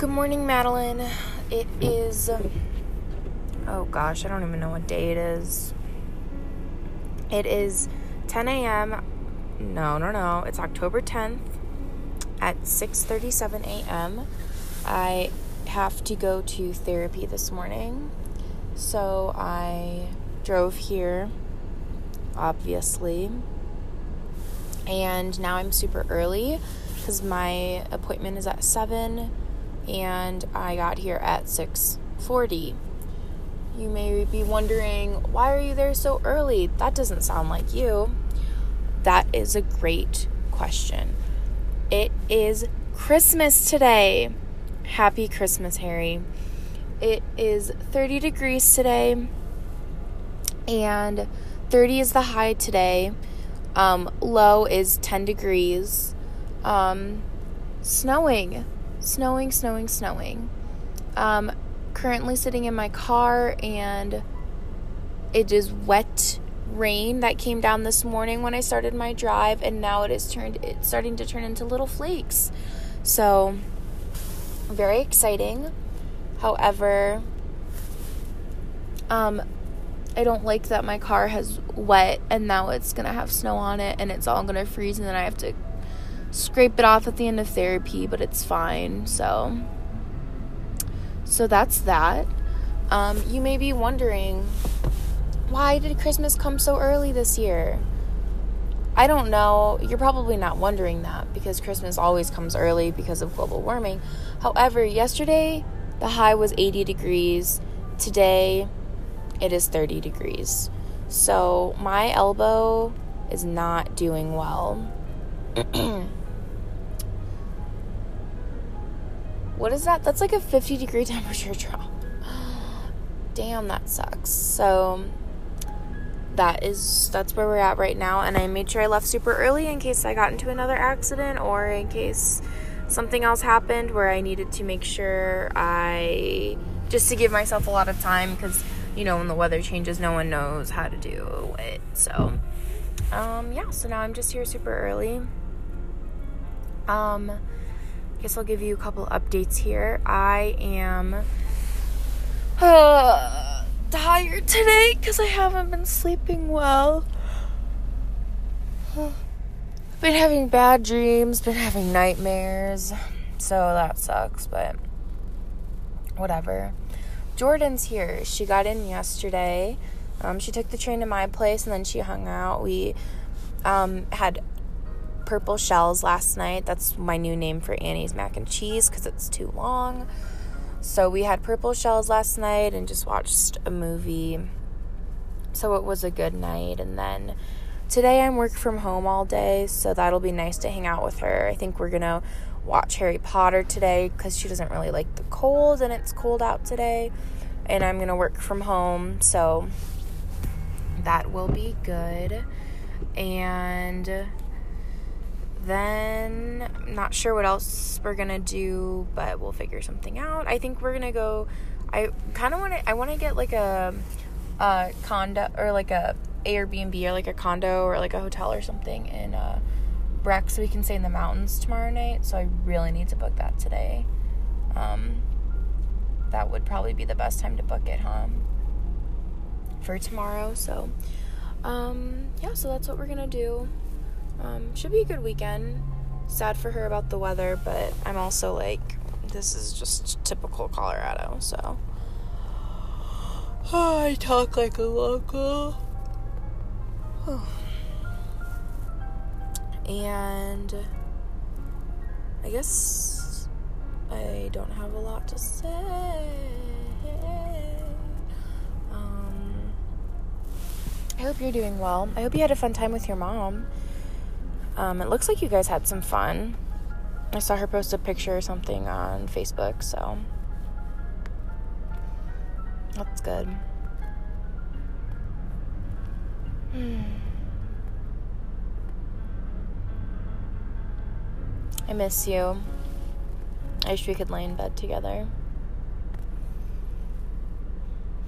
Good morning, Madeline. It is. Oh gosh, I don't even know what day it is. It is 10 a.m. No, no, no. It's October 10th at 6:37 a.m. I have to go to therapy this morning. So I drove here obviously. And now I'm super early cuz my appointment is at 7 and I got here at 6:40. You may be wondering, why are you there so early? That doesn't sound like you. That is a great question. It is Christmas today. Happy Christmas, Harry. It is 30 degrees today, and 30 is the high today. Um, low is 10 degrees. Um, snowing, snowing, snowing, snowing. Um, currently sitting in my car, and it is wet rain that came down this morning when I started my drive, and now it is turned. It's starting to turn into little flakes. So, very exciting. However, um, I don't like that my car has wet and now it's gonna have snow on it and it's all gonna freeze and then I have to scrape it off at the end of therapy, but it's fine. So, so that's that. Um, you may be wondering, why did Christmas come so early this year? I don't know. You're probably not wondering that because Christmas always comes early because of global warming. However, yesterday the high was 80 degrees. Today it is 30 degrees. So my elbow is not doing well. what is that? That's like a 50 degree temperature drop. Damn, that sucks. So that is that's where we're at right now and I made sure I left super early in case I got into another accident or in case something else happened where I needed to make sure I just to give myself a lot of time because you know when the weather changes no one knows how to do it so um yeah so now I'm just here super early um guess I'll give you a couple updates here I am uh, tired today because I haven't been sleeping well I've been having bad dreams, been having nightmares. So that sucks, but whatever. Jordan's here. She got in yesterday. Um, she took the train to my place and then she hung out. We um, had purple shells last night. That's my new name for Annie's mac and cheese because it's too long. So we had purple shells last night and just watched a movie. So it was a good night. And then Today I'm work from home all day, so that'll be nice to hang out with her. I think we're gonna watch Harry Potter today because she doesn't really like the cold and it's cold out today. And I'm gonna work from home, so that will be good. And then I'm not sure what else we're gonna do, but we'll figure something out. I think we're gonna go. I kind of want to. I want to get like a, a condo or like a Airbnb or like a condo or like a hotel or something in uh, Breck so we can stay in the mountains tomorrow night. So I really need to book that today. Um, that would probably be the best time to book it, huh? For tomorrow. So, um, yeah, so that's what we're gonna do. Um, should be a good weekend. Sad for her about the weather, but I'm also like, this is just typical Colorado, so. Oh, I talk like a local. and I guess I don't have a lot to say. Um, I hope you're doing well. I hope you had a fun time with your mom. Um, it looks like you guys had some fun. I saw her post a picture or something on Facebook, so that's good. Hmm. I miss you. I wish we could lay in bed together.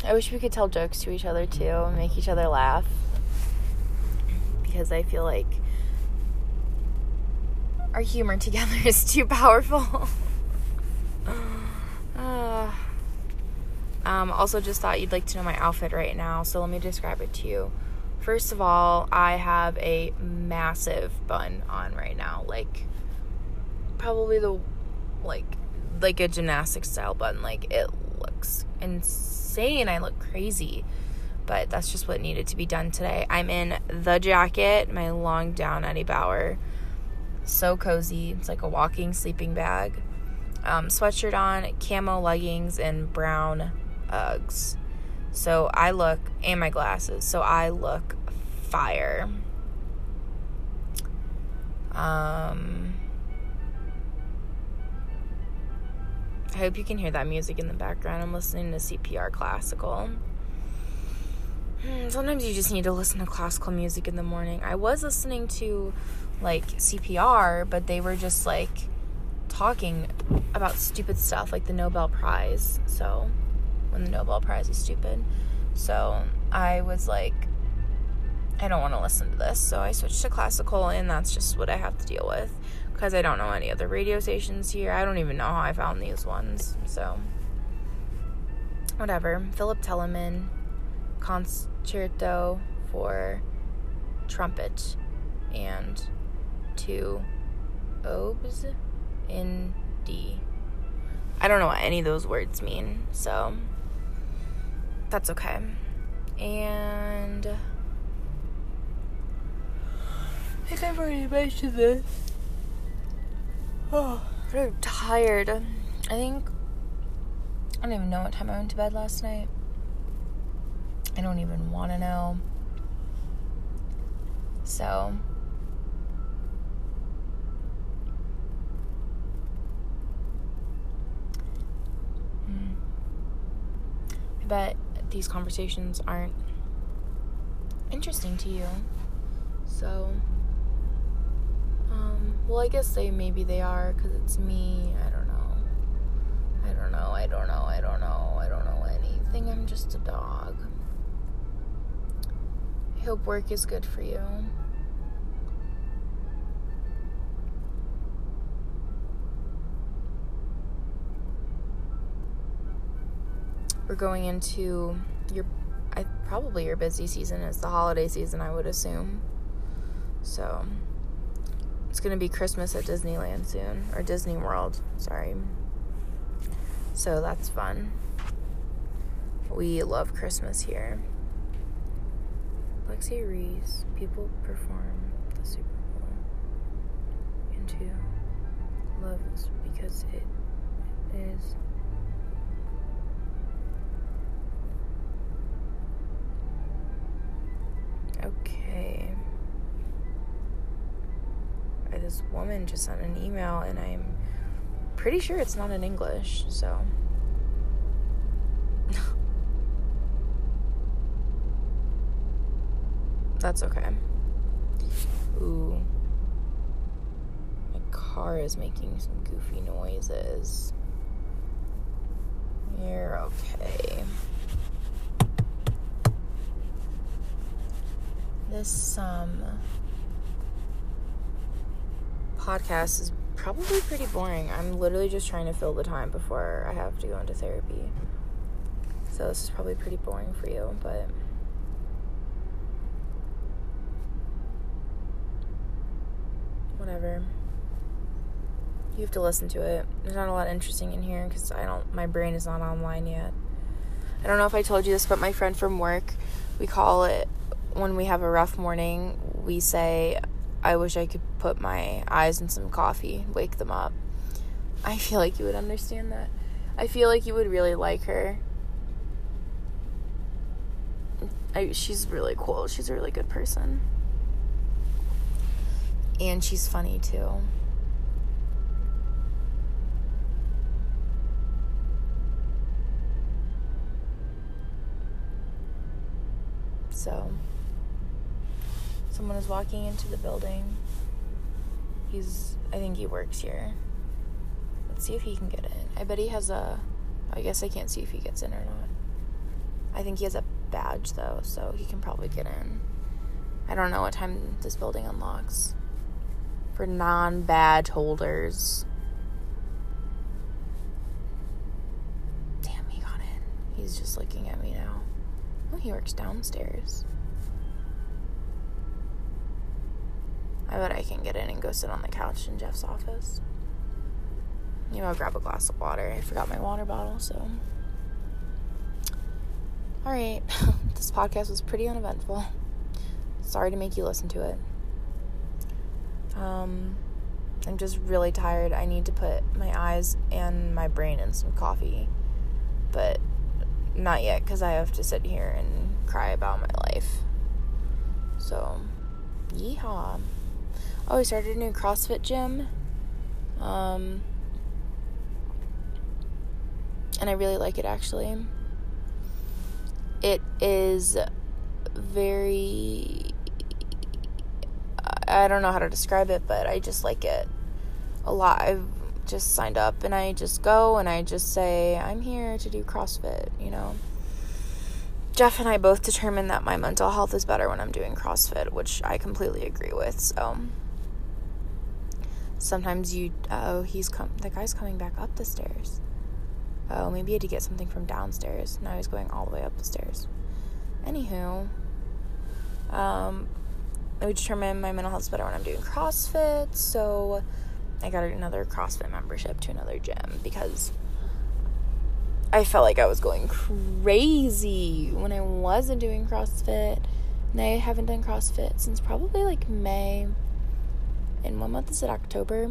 I wish we could tell jokes to each other too and make each other laugh. Because I feel like our humor together is too powerful. Uh, um, also, just thought you'd like to know my outfit right now, so let me describe it to you. First of all, I have a massive bun on right now, like probably the like like a gymnastic style bun. Like it looks insane. I look crazy. But that's just what needed to be done today. I'm in the jacket, my long down Eddie Bauer. So cozy. It's like a walking sleeping bag. Um, sweatshirt on, camo leggings, and brown Uggs. So I look, and my glasses. So I look fire. Um, I hope you can hear that music in the background. I'm listening to CPR classical. Hmm, sometimes you just need to listen to classical music in the morning. I was listening to like CPR, but they were just like talking about stupid stuff like the Nobel Prize. So, when the Nobel Prize is stupid. So, I was like, I don't want to listen to this. So, I switched to classical, and that's just what I have to deal with because I don't know any other radio stations here. I don't even know how I found these ones. So, whatever. Philip Telemann concerto for trumpet and two oboes in D. I don't know what any of those words mean, so that's okay. And I think I've already mentioned this. Oh, I'm tired. I think I don't even know what time I went to bed last night. I don't even want to know. So, hmm. Bet these conversations aren't interesting to you. So, um, well, I guess they maybe they are because it's me. I don't know. I don't know. I don't know. I don't know. I don't know anything. I'm just a dog. I hope work is good for you. We're going into your I probably your busy season is the holiday season, I would assume. So it's gonna be Christmas at Disneyland soon. Or Disney World, sorry. So that's fun. We love Christmas here. Lexi Reese, people perform the Super Bowl into love because it is okay. This woman just sent an email, and I'm pretty sure it's not in English, so. That's okay. Ooh. My car is making some goofy noises. You're okay. This um podcast is probably pretty boring. I'm literally just trying to fill the time before I have to go into therapy. So this is probably pretty boring for you, but whatever. You have to listen to it. There's not a lot interesting in here because I don't. My brain is not online yet. I don't know if I told you this, but my friend from work, we call it when we have a rough morning. We say, "I wish I could put my eyes in some coffee, wake them up." I feel like you would understand that. I feel like you would really like her. I, she's really cool. She's a really good person. And she's funny too. So, someone is walking into the building. He's, I think he works here. Let's see if he can get in. I bet he has a, I guess I can't see if he gets in or not. I think he has a badge though, so he can probably get in. I don't know what time this building unlocks for non badge holders. Damn, he got in. He's just looking at me now. Oh, he works downstairs. I bet I can get in and go sit on the couch in Jeff's office. You know, I'll grab a glass of water. I forgot my water bottle, so. Alright, this podcast was pretty uneventful. Sorry to make you listen to it. Um, I'm just really tired. I need to put my eyes and my brain in some coffee. But not yet because I have to sit here and cry about my life. So, yeehaw. Oh, I started a new CrossFit gym. Um, and I really like it actually. It is very. I don't know how to describe it, but I just like it a lot. I've just signed up and I just go and I just say, I'm here to do CrossFit, you know. Jeff and I both determined that my mental health is better when I'm doing CrossFit, which I completely agree with. So sometimes you oh he's come the guy's coming back up the stairs. Oh maybe he had to get something from downstairs. Now he's going all the way up the stairs. Anywho um i would determine my mental health is better when i'm doing crossfit so i got another crossfit membership to another gym because i felt like i was going crazy when i wasn't doing crossfit and i haven't done crossfit since probably like may and one month is in October.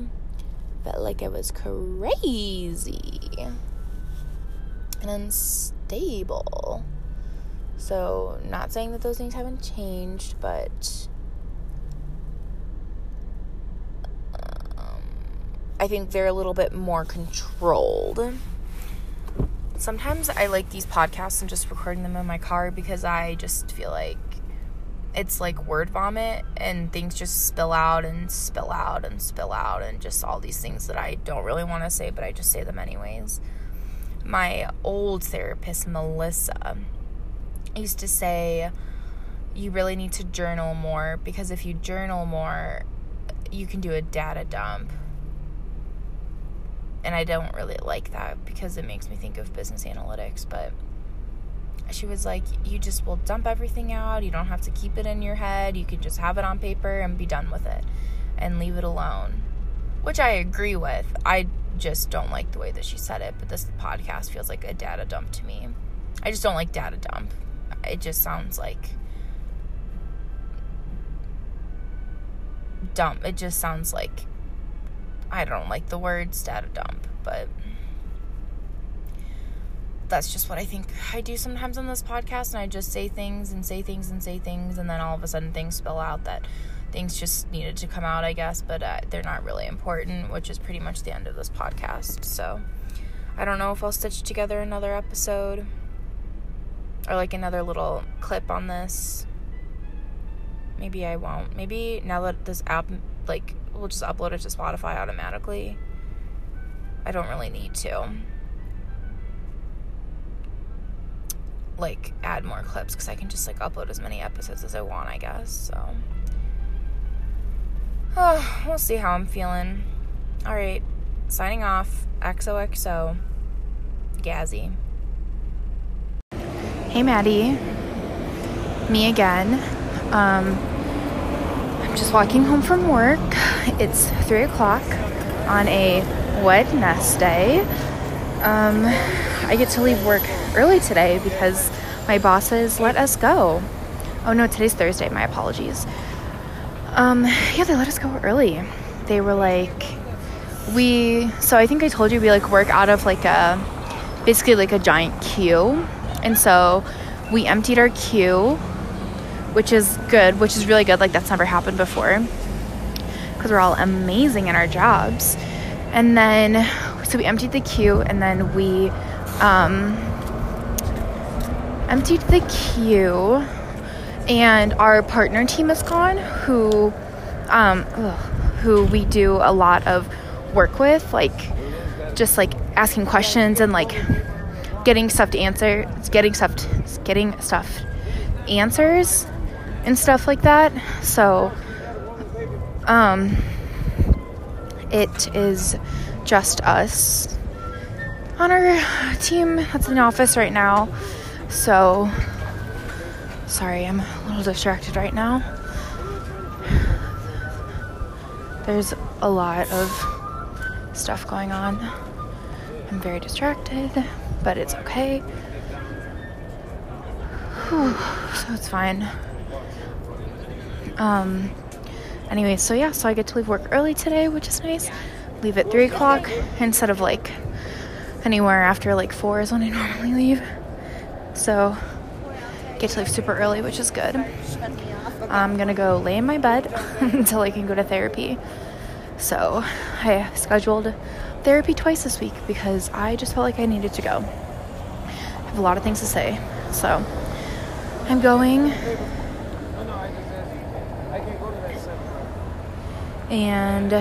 Felt like it was crazy and unstable. So, not saying that those things haven't changed, but um, I think they're a little bit more controlled. Sometimes I like these podcasts and just recording them in my car because I just feel like it's like word vomit and things just spill out and spill out and spill out and just all these things that I don't really want to say, but I just say them anyways. My old therapist, Melissa, used to say, You really need to journal more because if you journal more, you can do a data dump. And I don't really like that because it makes me think of business analytics, but she was like, You just will dump everything out. You don't have to keep it in your head. You can just have it on paper and be done with it and leave it alone. Which I agree with. I just don't like the way that she said it, but this podcast feels like a data dump to me. I just don't like data dump. It just sounds like dump. It just sounds like I don't like the words data dump, but that's just what I think I do sometimes on this podcast. And I just say things and say things and say things. And then all of a sudden things spill out that things just needed to come out, I guess. But uh, they're not really important, which is pretty much the end of this podcast. So I don't know if I'll stitch together another episode or like another little clip on this. Maybe I won't. Maybe now that this app, like, we'll just upload it to Spotify automatically. I don't really need to. Like add more clips because I can just like upload as many episodes as I want, I guess. So, oh, we'll see how I'm feeling. All right, signing off. XOXO, Gazzy. Hey, Maddie. Me again. Um, I'm just walking home from work. It's three o'clock on a Wednesday. Um, I get to leave work early today because my bosses let us go. Oh no, today's Thursday. My apologies. Um, yeah, they let us go early. They were like, we. So I think I told you we like work out of like a, basically like a giant queue, and so we emptied our queue, which is good, which is really good. Like that's never happened before, because we're all amazing in our jobs. And then, so we emptied the queue, and then we um, emptied the queue, and our partner team is gone, who um, ugh, who we do a lot of work with, like just like asking questions and like getting stuff to answer, getting stuff, getting stuff answers and stuff like that. So, um, it is just us on our team that's in the office right now. So, sorry, I'm a little distracted right now. There's a lot of stuff going on. I'm very distracted, but it's okay. Whew, so it's fine. Um, anyway, so yeah, so I get to leave work early today, which is nice. Leave at 3 o'clock instead of like anywhere after like 4 is when I normally leave. So, get to leave super early, which is good. I'm gonna go lay in my bed until I can go to therapy. So, I scheduled therapy twice this week because I just felt like I needed to go. I have a lot of things to say. So, I'm going. And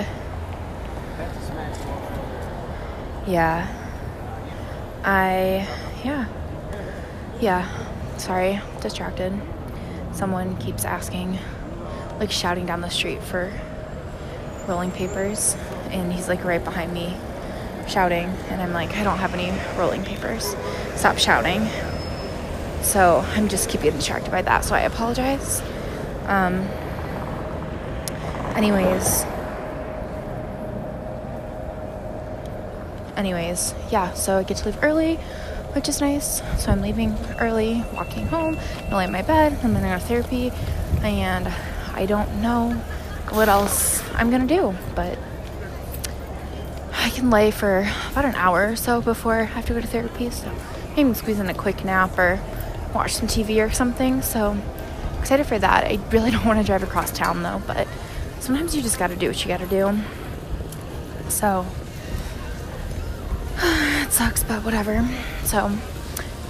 yeah, I, yeah, yeah, sorry, distracted. Someone keeps asking, like shouting down the street for rolling papers, and he's like right behind me shouting, and I'm like, I don't have any rolling papers. Stop shouting. So I'm just keeping distracted by that, so I apologize. Um, anyways, anyways, yeah, so I get to leave early, which is nice. So I'm leaving early, walking home, I lay in my bed, and then I'm gonna go to therapy, and I don't know what else I'm gonna do, but I can lay for about an hour or so before I have to go to therapy, so maybe squeeze in a quick nap or watch some TV or something. So excited for that. I really don't want to drive across town though, but sometimes you just got to do what you got to do. So sucks, but whatever. So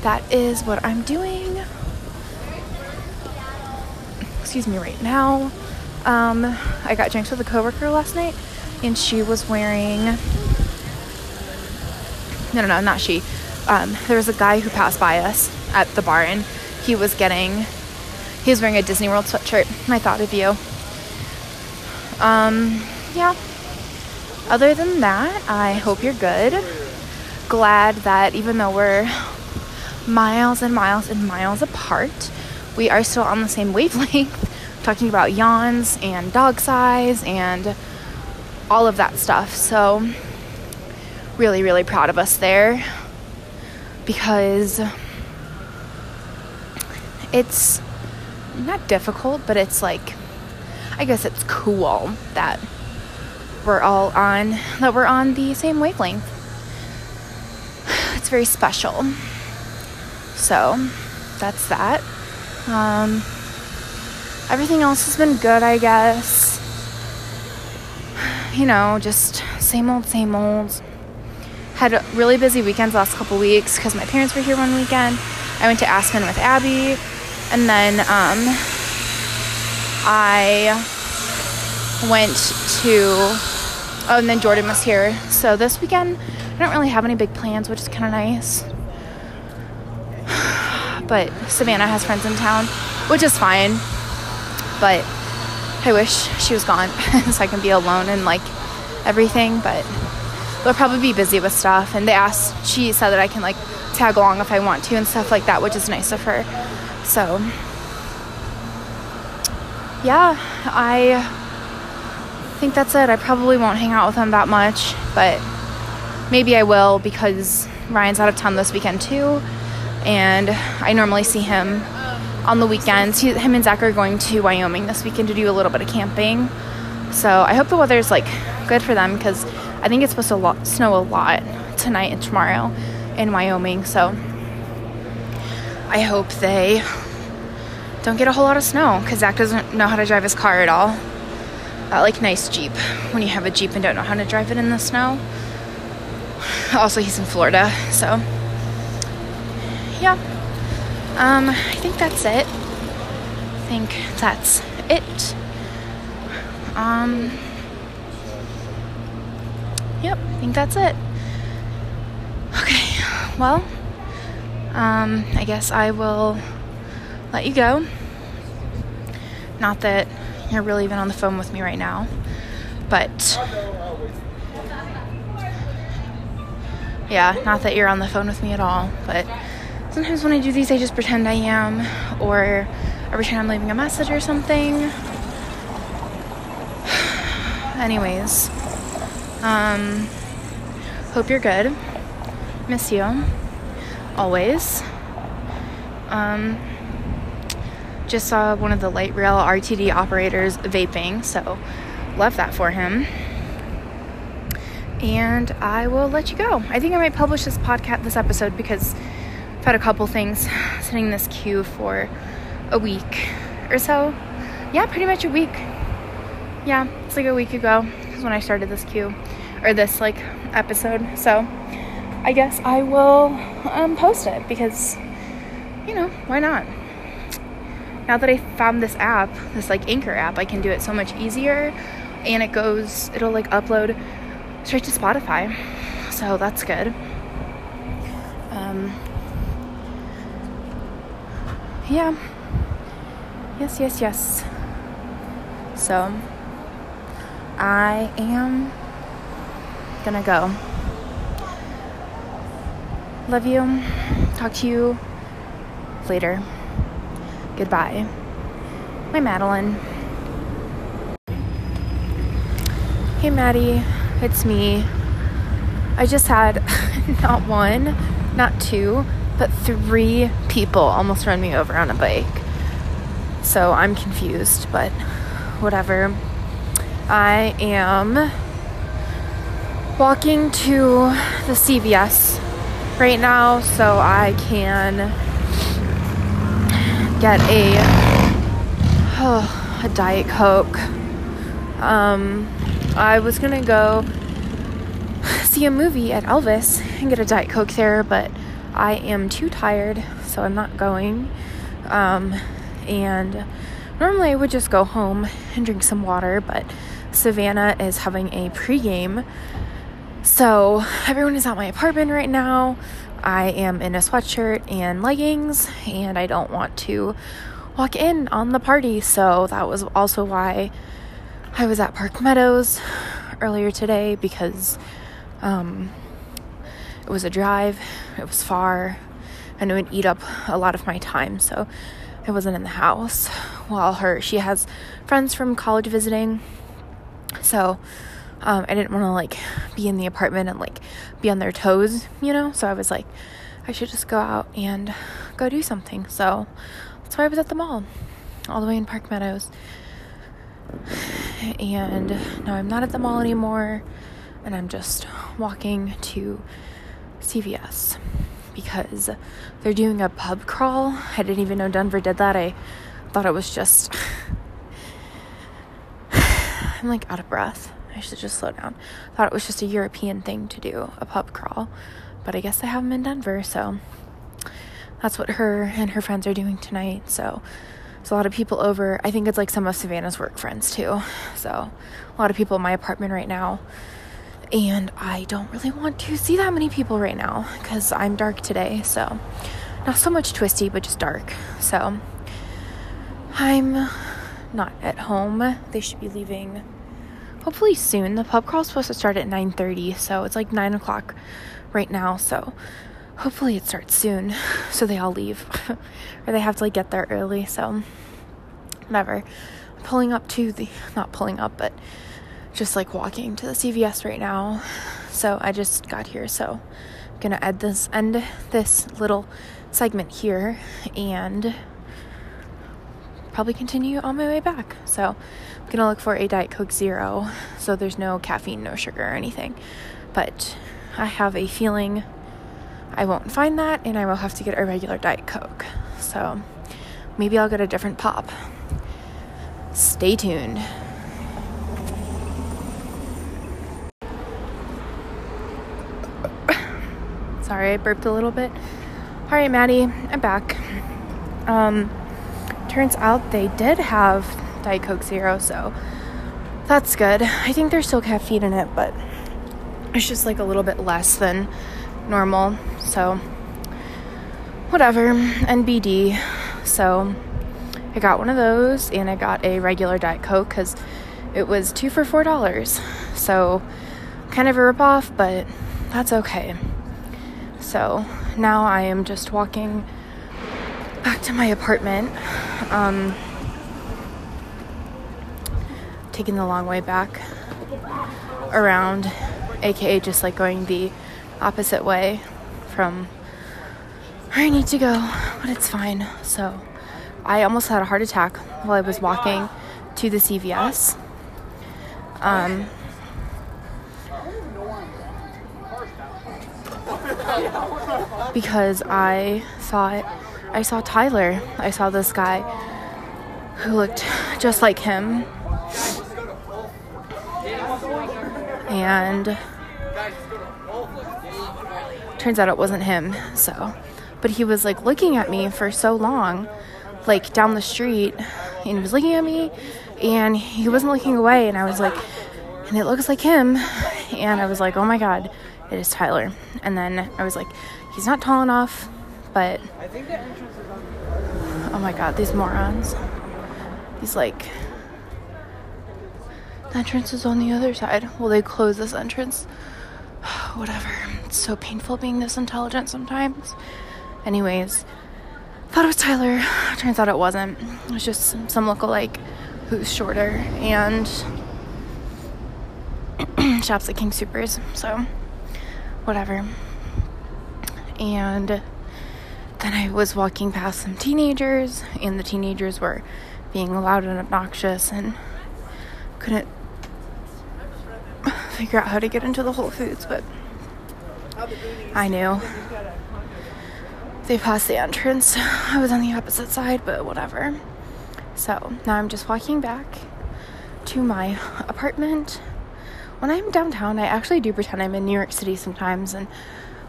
that is what I'm doing. Excuse me, right now. Um, I got drinks with a coworker last night, and she was wearing. No, no, no, not she. Um, there was a guy who passed by us at the bar, and he was getting. He was wearing a Disney World sweatshirt, and I thought of you. Um, yeah. Other than that, I hope you're good. Glad that even though we're miles and miles and miles apart, we are still on the same wavelength, talking about yawns and dog size and all of that stuff. So, really, really proud of us there because it's not difficult, but it's like, I guess it's cool that we're all on, that we're on the same wavelength. It's very special. So, that's that. Um, everything else has been good, I guess. You know, just same old, same old. Had really busy weekends last couple weeks because my parents were here one weekend. I went to Aspen with Abby, and then um, I went to. Oh, and then Jordan was here. So this weekend, don't really have any big plans, which is kind of nice. But Savannah has friends in town, which is fine. But I wish she was gone so I can be alone and like everything. But they'll probably be busy with stuff. And they asked, she said that I can like tag along if I want to and stuff like that, which is nice of her. So, yeah, I think that's it. I probably won't hang out with them that much, but maybe I will because Ryan's out of town this weekend too and I normally see him on the weekends. He, him and Zach are going to Wyoming this weekend to do a little bit of camping. So I hope the weather's like good for them because I think it's supposed to lo- snow a lot tonight and tomorrow in Wyoming. So I hope they don't get a whole lot of snow because Zach doesn't know how to drive his car at all. Uh, like nice Jeep when you have a Jeep and don't know how to drive it in the snow. Also, he's in Florida, so yeah. Um, I think that's it. I think that's it. Um, yep, I think that's it. Okay, well, um, I guess I will let you go. Not that you're really even on the phone with me right now, but Yeah, not that you're on the phone with me at all, but sometimes when I do these, I just pretend I am, or every time I'm leaving a message or something. Anyways, um, hope you're good. Miss you. Always. Um, just saw one of the light rail RTD operators vaping, so love that for him. And I will let you go. I think I might publish this podcast, this episode, because I've had a couple things sitting in this queue for a week or so. Yeah, pretty much a week. Yeah, it's like a week ago is when I started this queue or this like episode. So I guess I will um, post it because you know why not? Now that I found this app, this like Anchor app, I can do it so much easier, and it goes, it'll like upload straight to Spotify. So that's good. Um, yeah. Yes, yes, yes. So, I am gonna go. Love you. Talk to you later. Goodbye. My Madeline. Hey, Maddie. It's me. I just had not one, not two, but three people almost run me over on a bike. So I'm confused, but whatever. I am walking to the CVS right now so I can get a oh, a diet coke. Um, I was gonna go see a movie at Elvis and get a diet coke there, but I am too tired, so I'm not going. Um, and normally I would just go home and drink some water, but Savannah is having a pregame. So everyone is at my apartment right now. I am in a sweatshirt and leggings, and I don't want to walk in on the party. So that was also why I was at Park Meadows earlier today because um, it was a drive, it was far, and it would eat up a lot of my time. So I wasn't in the house while her she has friends from college visiting so um, I didn't want to like be in the apartment and like be on their toes, you know? So I was like, I should just go out and go do something. So that's why I was at the mall, all the way in Park Meadows. And now I'm not at the mall anymore, and I'm just walking to CVS because they're doing a pub crawl. I didn't even know Denver did that. I thought it was just I'm like out of breath. I should just slow down. Thought it was just a European thing to do, a pub crawl. But I guess they have them in Denver, so that's what her and her friends are doing tonight. So there's a lot of people over. I think it's like some of Savannah's work friends too. So a lot of people in my apartment right now. And I don't really want to see that many people right now because I'm dark today. So not so much twisty, but just dark. So I'm not at home. They should be leaving hopefully soon. The pub crawl's supposed to start at 9:30, so it's like 9 o'clock right now. So hopefully it starts soon, so they all leave, or they have to like get there early. So. I'm pulling up to the not pulling up, but just like walking to the CVS right now. So I just got here, so I'm gonna end this end this little segment here and probably continue on my way back. So I'm gonna look for a Diet Coke Zero so there's no caffeine, no sugar, or anything. But I have a feeling I won't find that and I will have to get a regular Diet Coke. So maybe I'll get a different pop. Stay tuned. Sorry, I burped a little bit. All right, Maddie, I'm back. Um, turns out they did have Diet Coke Zero, so that's good. I think there's still caffeine in it, but it's just like a little bit less than normal. So, whatever. NBD. So, I got one of those and I got a regular Diet Coke because it was two for $4. So, kind of a ripoff, but that's okay. So now I am just walking back to my apartment. Um, taking the long way back around, aka just like going the opposite way from where I need to go, but it's fine. So I almost had a heart attack while I was walking to the CVS. Um, because I thought I saw Tyler. I saw this guy who looked just like him. And turns out it wasn't him. So, but he was like looking at me for so long, like down the street, and he was looking at me and he wasn't looking away. And I was like, and it looks like him. And I was like, oh my God, it is Tyler. And then I was like, he's not tall enough, but oh my God, these morons. He's like, the entrance is on the other side. Will they close this entrance? Whatever. It's so painful being this intelligent sometimes. Anyways, thought it was Tyler. Turns out it wasn't. It was just some lookalike who's shorter and shops at King Supers. So, whatever. And then I was walking past some teenagers, and the teenagers were being loud and obnoxious and couldn't figure out how to get into the Whole Foods, but I knew. They passed the entrance. I was on the opposite side, but whatever. So now I'm just walking back to my apartment. When I'm downtown, I actually do pretend I'm in New York City sometimes, and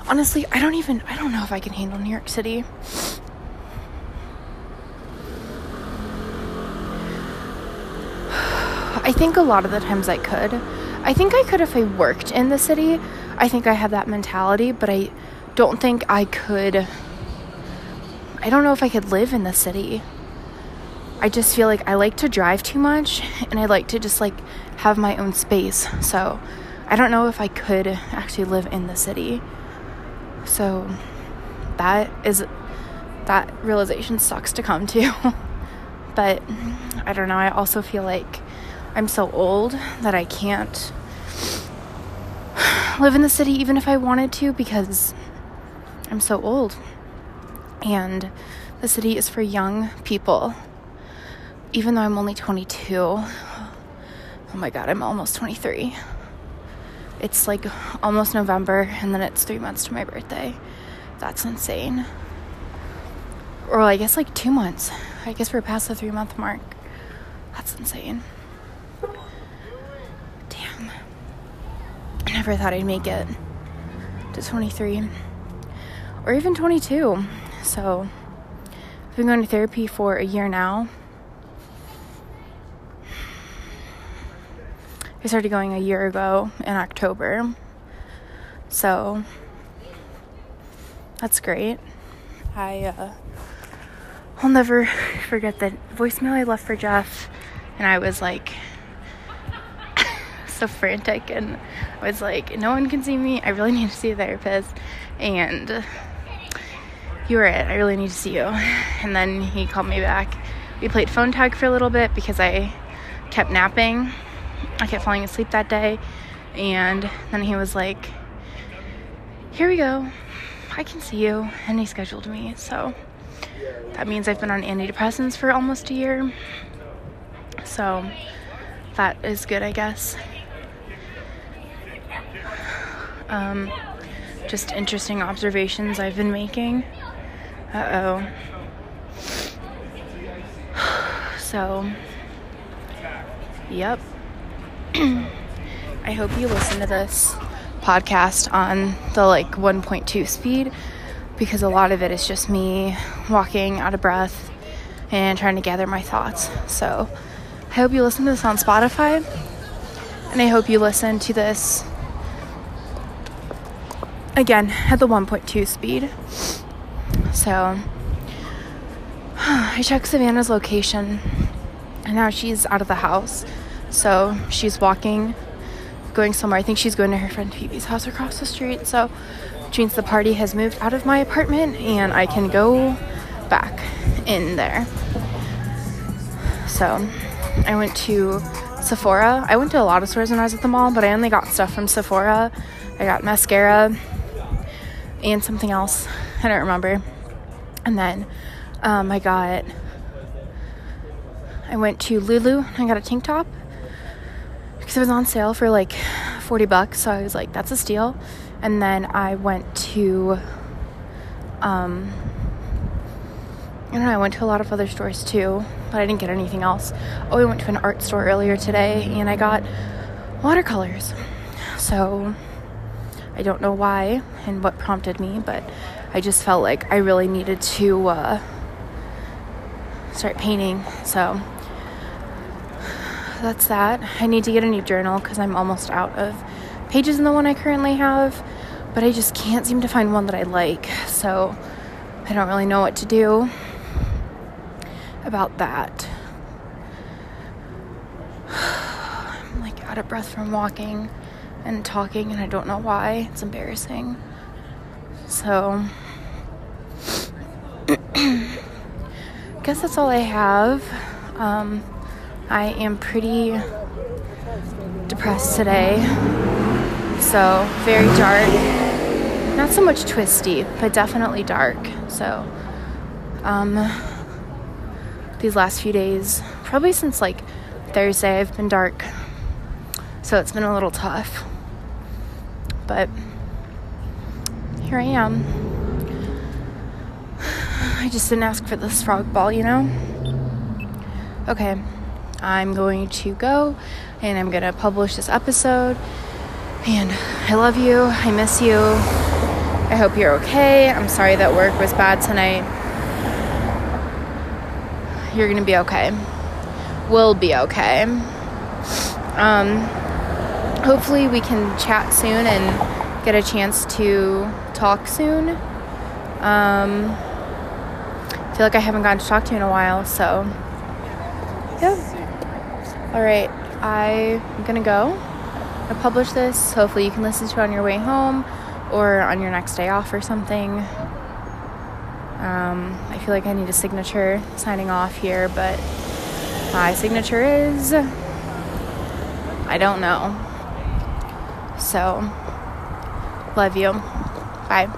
honestly, I don't even, I don't know if I can handle New York City. I think a lot of the times I could. I think I could if I worked in the city. I think I have that mentality, but I don't think I could. I don't know if I could live in the city. I just feel like I like to drive too much and I like to just like have my own space. So I don't know if I could actually live in the city. So that is that realization sucks to come to. but I don't know. I also feel like I'm so old that I can't live in the city even if I wanted to because I'm so old. And the city is for young people even though I'm only 22, oh my god, I'm almost 23. It's like almost November, and then it's three months to my birthday. That's insane. Or I guess like two months. I guess we're past the three month mark. That's insane. Damn. I never thought I'd make it to 23 or even 22. So, I've been going to therapy for a year now. I started going a year ago in October. So that's great. I uh, I'll never forget the voicemail I left for Jeff, and I was like so frantic, and I was like, "No one can see me. I really need to see a therapist," and you were it. I really need to see you. And then he called me back. We played phone tag for a little bit because I kept napping I kept falling asleep that day. And then he was like, Here we go. I can see you. And he scheduled me. So that means I've been on antidepressants for almost a year. So that is good, I guess. Um, just interesting observations I've been making. Uh oh. So, yep. I hope you listen to this podcast on the like 1.2 speed because a lot of it is just me walking out of breath and trying to gather my thoughts. So I hope you listen to this on Spotify and I hope you listen to this again at the 1.2 speed. So I checked Savannah's location and now she's out of the house. So she's walking, going somewhere. I think she's going to her friend Phoebe's house across the street. So which means the party has moved out of my apartment and I can go back in there. So I went to Sephora. I went to a lot of stores when I was at the mall, but I only got stuff from Sephora. I got mascara and something else. I don't remember. And then um, I got, I went to Lulu. I got a tank top because it was on sale for like 40 bucks. So I was like, that's a steal. And then I went to, um, I don't know, I went to a lot of other stores too, but I didn't get anything else. Oh, I went to an art store earlier today and I got watercolors. So I don't know why and what prompted me, but I just felt like I really needed to uh, start painting. So that's that. I need to get a new journal because I'm almost out of pages in the one I currently have, but I just can't seem to find one that I like. So I don't really know what to do about that. I'm like out of breath from walking and talking, and I don't know why. It's embarrassing. So, I guess that's all I have. Um, I am pretty depressed today. So, very dark. Not so much twisty, but definitely dark. So, um, these last few days, probably since like Thursday, I've been dark. So, it's been a little tough. But here I am. I just didn't ask for this frog ball, you know? Okay, I'm going to go and I'm going to publish this episode. And I love you. I miss you. I hope you're okay. I'm sorry that work was bad tonight. You're going to be okay. We'll be okay. Um, hopefully, we can chat soon and get a chance to talk soon. Um, I feel like I haven't gotten to talk to you in a while, so yeah. All right, I'm gonna go. I publish this. Hopefully, you can listen to it on your way home or on your next day off or something. Um, I feel like I need a signature signing off here, but my signature is I don't know. So, love you. Bye.